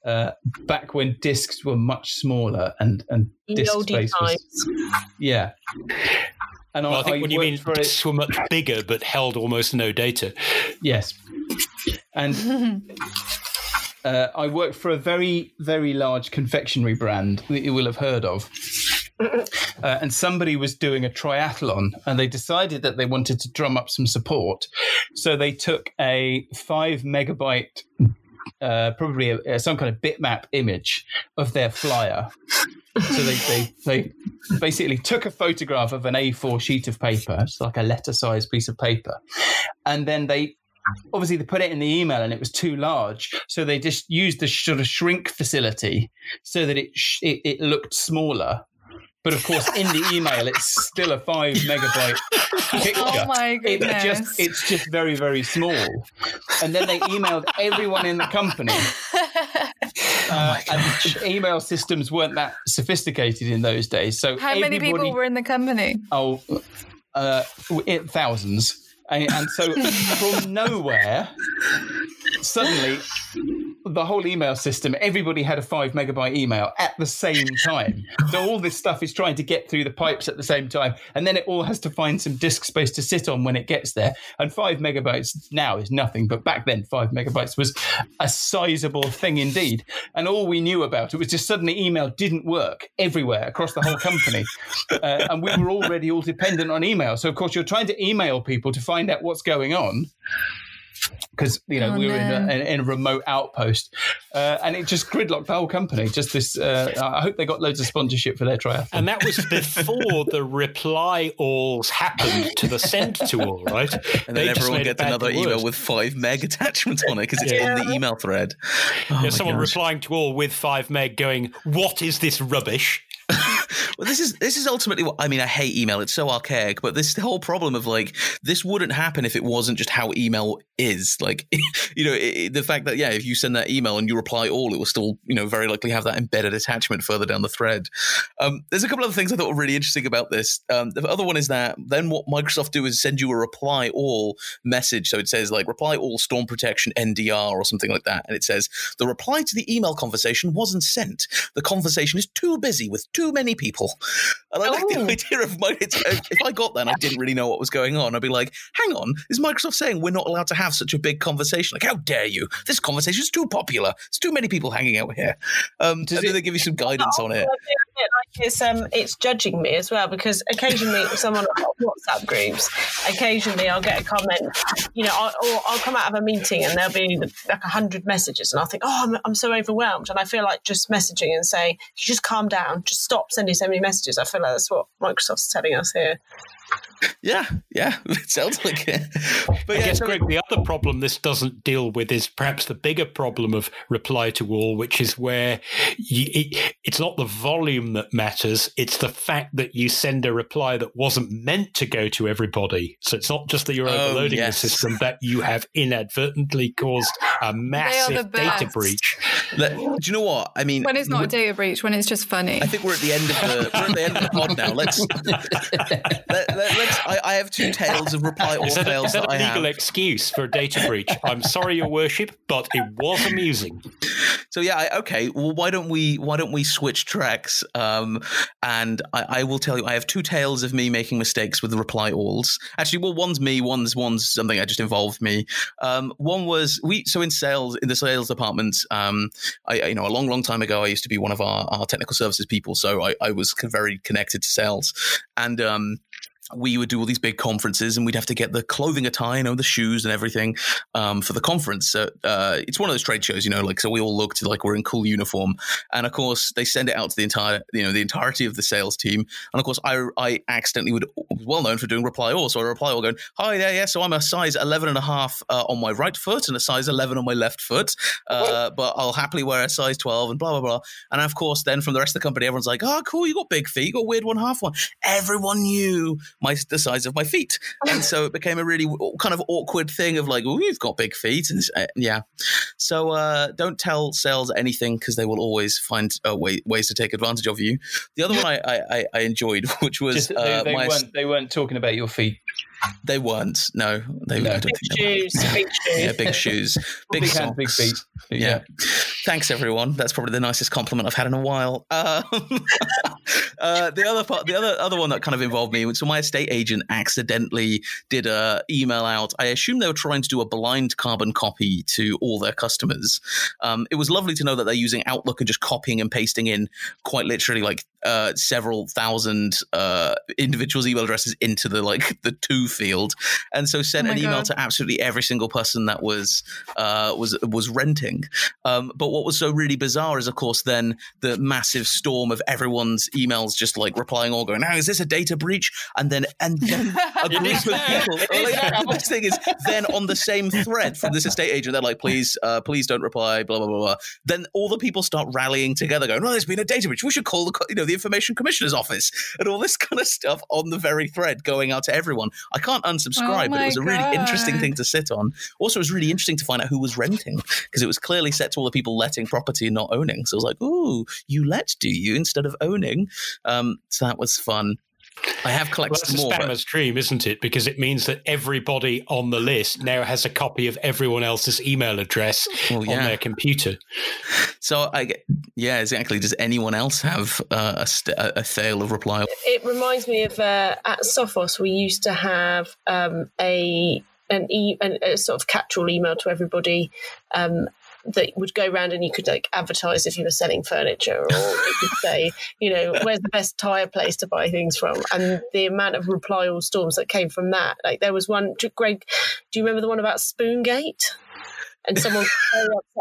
Uh, back when discs were much smaller and and disk oldie space was yeah. And Well, I think when you mean for a- disks were much bigger but held almost no data. Yes. And uh, I worked for a very, very large confectionery brand that you will have heard of. Uh, and somebody was doing a triathlon and they decided that they wanted to drum up some support. So they took a five megabyte, uh, probably a, some kind of bitmap image of their flyer. So they, they, they basically took a photograph of an A4 sheet of paper, it's like a letter sized piece of paper, and then they obviously they put it in the email and it was too large. So they just used the sort of shrink facility so that it sh- it, it looked smaller but of course in the email it's still a five megabyte picture Oh my it goodness. just it's just very very small and then they emailed everyone in the company uh, and email systems weren't that sophisticated in those days so How many people were in the company? Oh, uh, it, thousands. And, and so from nowhere, suddenly the whole email system, everybody had a five megabyte email at the same time. So all this stuff is trying to get through the pipes at the same time. And then it all has to find some disk space to sit on when it gets there. And five megabytes now is nothing. But back then, five megabytes was a sizable thing indeed. And all we knew about it was just suddenly email didn't work everywhere across the whole company. Uh, and we were already all dependent on email. So, of course, you're trying to email people to find out what's going on because you know Oh, we were in a, in a remote outpost, uh, and it just gridlocked the whole company. Just this. Uh, I hope they got loads of sponsorship for their triathlon. And that was before the reply alls happened to the send to all, right? And They then just everyone gets another email worse. with five meg attachments on it because it's Yeah. in the email thread. Oh Yeah, someone gosh. replying to all with five meg going, What is this rubbish? Well, this is this is ultimately what I mean. I hate email; it's so archaic. But this whole problem of like this wouldn't happen if it wasn't just how email is. Like, you know, it, the fact that yeah, if you send that email and you reply all, it will still you know very likely have that embedded attachment further down the thread. Um, there's a couple of other things I thought were really interesting about this. Um, the other one is that then what Microsoft do is send you a reply all message. So it says like reply all storm protection NDR or something like that, and it says the reply to the email conversation wasn't sent. The conversation is too busy with too many people. And I like the idea of my, if I got that and I didn't really know what was going on, I'd be like, hang on, is Microsoft saying we're not allowed to have such a big conversation? Like, how dare you? This conversation is too popular. It's too many people hanging out here. Um, Does it, they give you some guidance on it? Like it's um, it's judging me as well because occasionally someone WhatsApp groups, occasionally I'll get a comment, you know, I'll, or I'll come out of a meeting and there'll be like a hundred messages, and I'll think, oh, I'm, I'm so overwhelmed, and I feel like just messaging and saying, you just calm down, just stop sending so many messages. I feel like that's what Microsoft's telling us here. Yeah, yeah, it sounds like it. But I yeah, guess, so Greg, the other problem this doesn't deal with is perhaps the bigger problem of reply to all, which is where you, it, it's not the volume that matters; it's the fact that you send a reply that wasn't meant to go to everybody. So it's not just that you're oh, overloading yes. the system; that you have inadvertently caused a massive data breach. Let, do you know what I mean? When it's not a data breach, when it's just funny. I think we're at the end of the we're at the end of the pod now. Let's. let, let, let's I, I, have two tales of reply all that, fails that, that a legal excuse for a data breach? I'm sorry, Your Worship, but it was amusing. So yeah, I, okay. Well, why don't we why don't we switch tracks? Um, and I, I, will tell you, I have two tales of me making mistakes with the reply alls. Actually, well, one's me, one's one's something that just involved me. Um, one was we so in sales in the sales department. Um, I you know a long long time ago, I used to be one of our, our technical services people, so I, I was very connected to sales, and um, we would do all these big conferences and we'd have to get the clothing attire, you know, the shoes and everything um, for the conference. So, uh, it's one of those trade shows, you know, like, so we all looked like we're in cool uniform. And of course, they send it out to the entire, you know, the entirety of the sales team. And of course, I, I accidentally would, well known for doing reply all. So I reply all going, hi there, yeah, so I'm a size 11 and a half uh, on my right foot and a size 11 on my left foot. Uh, but I'll happily wear a size 12 and blah, blah, blah. And of course, then from the rest of the company, everyone's like, oh, cool, you got big feet, you got weird one half one. Everyone knew my the size of my feet, and so it became a really kind of awkward thing of like, oh, you've got big feet, and uh, yeah. So uh, don't tell sales anything because they will always find uh, way, ways to take advantage of you. The other one I, I, I enjoyed, which was Just, they, uh, they, weren't, they weren't talking about your feet. They weren't. No, they no. Big shoes, big shoes. Yeah, big shoes, big, big socks. Hands, big feet. Yeah. yeah. Thanks, everyone. That's probably the nicest compliment I've had in a while. Um, uh, the other part, the other other one that kind of involved me. So my estate agent accidentally did a email out. I assume they were trying to do a blind carbon copy to all their customers. Um, it was lovely to know that they're using Outlook and just copying and pasting in quite literally like uh, several thousand uh, individuals' email addresses into the like the to field, and so sent oh an email God. to absolutely every single person that was uh, was was renting. Um, but what was so really bizarre is, of course, then the massive storm of everyone's emails just like replying all going, "Now is this a data breach?" And then and then a group of people. the best thing is then on the same thread from this estate agent, they're like, "Please, uh, please don't reply." Blah blah blah blah. Then all the people start rallying together, going, "Well, there's been a data breach. We should call the you know the information commissioner's office," and all this kind of stuff on the very thread going out to everyone. I can't unsubscribe, oh but it was a really God. interesting thing to sit on. Also, it was really interesting to find out who was renting because it was clearly set to all the people letting property and not owning. So I was like, "Ooh, you let, do you, instead of owning?" Um, so that was fun. I have collected well, more. That's a spammer's but... dream, isn't it? Because it means that everybody on the list now has a copy of everyone else's email address well, yeah. on their computer. So I get, yeah, exactly. Does anyone else have uh, a, st- a tale of reply? It reminds me of uh, at Sophos we used to have um, a an, e- an, a sort of catch-all email to everybody um, that would go around and you could like advertise if you were selling furniture or you could say you know where's the best tire place to buy things from? And the amount of reply all storms that came from that. Like there was one greg do you remember the one about spoongate? And someone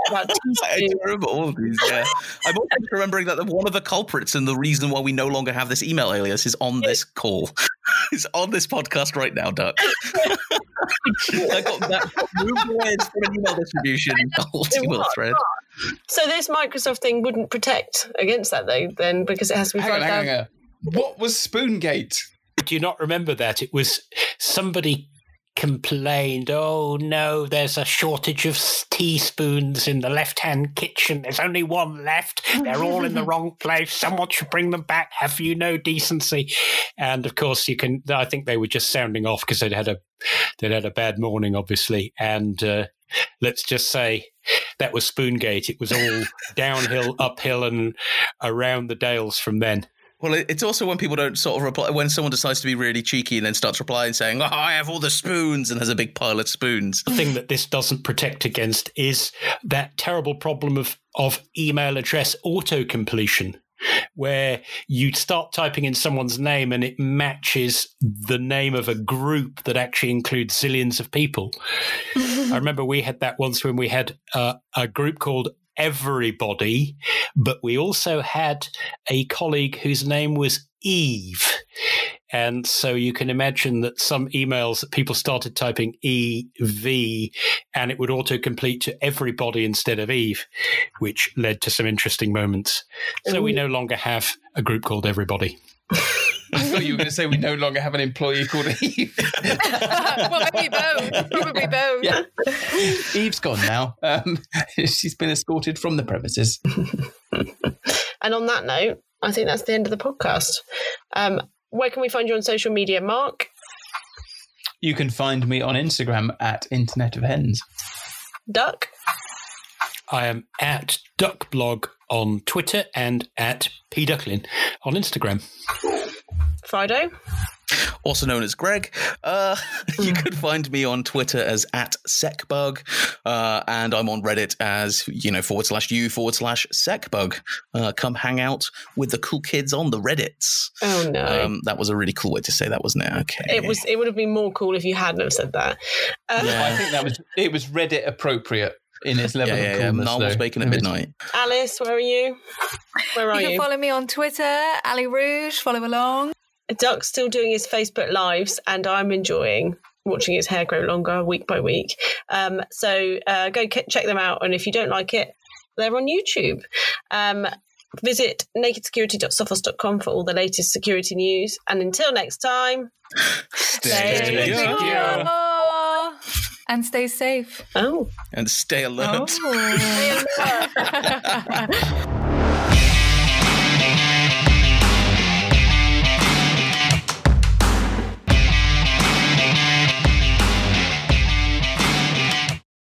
about I remember all of these. Yeah, I'm also remembering that one of the culprits and the reason why we no longer have this email alias is on this call. It's on this podcast right now, Duck. I got that moved away from an email distribution email thread. So this Microsoft thing wouldn't protect against that though, then because it has to be hang on, hang on, what was Spoongate? Do you not remember that? It was somebody complained, oh no, there's a shortage of teaspoons in the left hand kitchen. There's only one left. They're all in the wrong place. Someone should bring them back. Have you no decency? And of course, you can, I think they were just sounding off because they'd had a, they'd had a bad morning, obviously. And, uh, let's just say that was Spoongate. It was all downhill, uphill, and around the dales from then. Well, it's also when people don't sort of reply when someone decides to be really cheeky and then starts replying saying, "Oh, I have all the spoons," and has a big pile of spoons. The thing that this doesn't protect against is that terrible problem of of email address auto completion where you start typing in someone's name and it matches the name of a group that actually includes zillions of people. I remember we had that once when we had uh, a group called everybody, but we also had a colleague whose name was Eve. And so you can imagine that some emails that people started typing EV and it would autocomplete to everybody instead of Eve, which led to some interesting moments. So we no longer have a group called Everybody. I thought you were going to say we no longer have an employee called Eve. well, maybe both. Probably both. Yeah. Eve's gone now. Um, she's been escorted from the premises. and on that note, I think that's the end of the podcast. Um, where can we find you on social media, Mark? You can find me on Instagram at Internet of Hens. Duck? I am at Duckblog on Twitter and at pducklin on Instagram. Fido? also known as Greg. Uh, you could find me on Twitter as at SecBug, uh, and I'm on Reddit as you know forward slash u forward slash SecBug. Uh, come hang out with the cool kids on the Reddits. Oh no, um, that was a really cool way to say that, wasn't it? Okay, it was. It would have been more cool if you hadn't have said that. Uh, yeah. I think that was it was Reddit appropriate in its level yeah, yeah, of coolness. Yeah. Narwhal's bacon at midnight. Alice, where are you? Where are you? Can you follow me on Twitter, Ali Rouge. Follow along. Duck's still doing his Facebook lives, and I'm enjoying watching his hair grow longer week by week. Um, so uh, go check them out, and if you don't like it, they're on YouTube. Um, visit nakedsecurity.sophos.com for all the latest security news. And until next time, stay, stay secure. And stay safe. Oh. And stay alert. Oh.